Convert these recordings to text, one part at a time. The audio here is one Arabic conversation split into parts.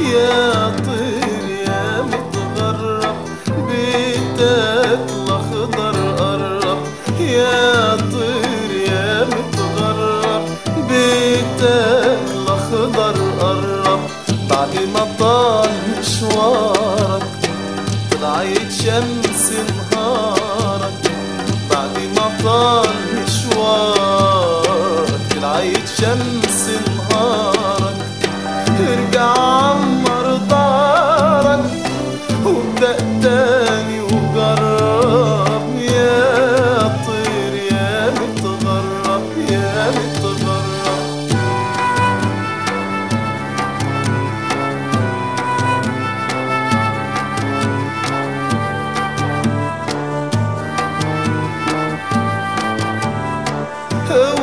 يا طيب مشوارك طلعت شمس نهارك بعد ما طال مشوارك. طلعت شمس نهارك ارجع عمر دارك وابدأ تاني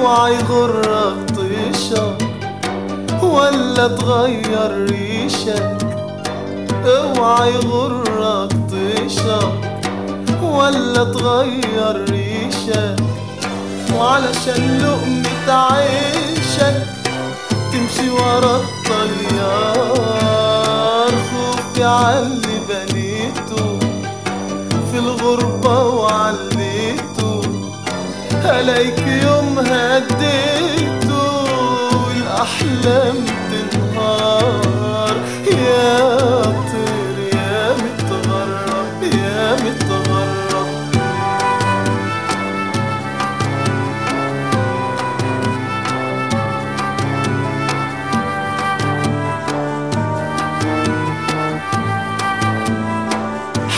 اوعى يغرك طيشك ولا تغير ريشك اوعى يغرك طيشك ولا تغير ريشك وعلشان لقمة عيشك تمشي ورا الطيار. خوفي عاللي بنيته في الغربة وعليته عليك يوم هديته الأحلام تنهار. يا طير يا متغرب يا متغرب.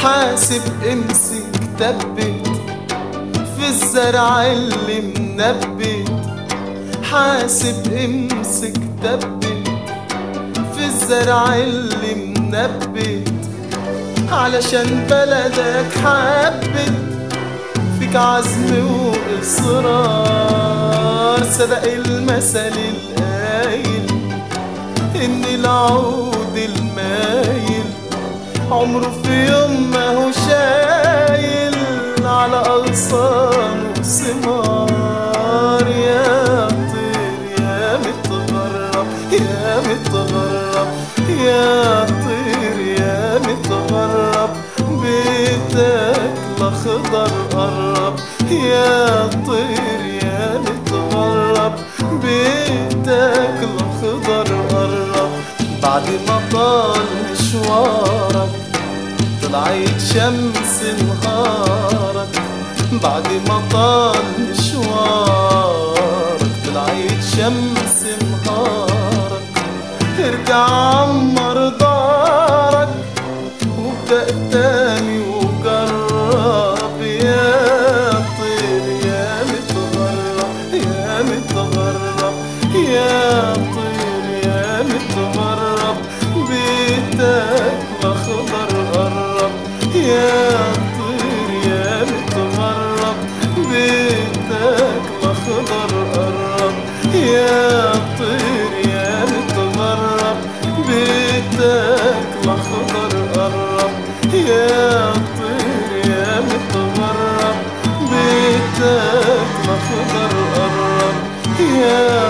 حاسب امسك تبت في الزرع اللي منبت حاسب امسك تبت في الزرع اللي منبت علشان بلدك حبت فيك عزم وإصرار. صدق المثل القايل. إن العود المايل. عمره في يوم ما هو شايل. على أغصان وثمار يا طير يا متغرب يا متغرب يا طير يا متغرب بيتك الأخضر قرب يا طير يا متغرب بيتك الأخضر قرب بعد ما طال مشوارك طلعت شمس نهارك بعد ما طال مشوارك طلعت شمس نهارك ارجع عمر دارك وابدأ تاني وجرب. يا طير يا متغرب يا متغرب يا طير يا متغرب. بيتك الأخضر قرب يا طير يا متغرب بيتك الأخضر قرب يا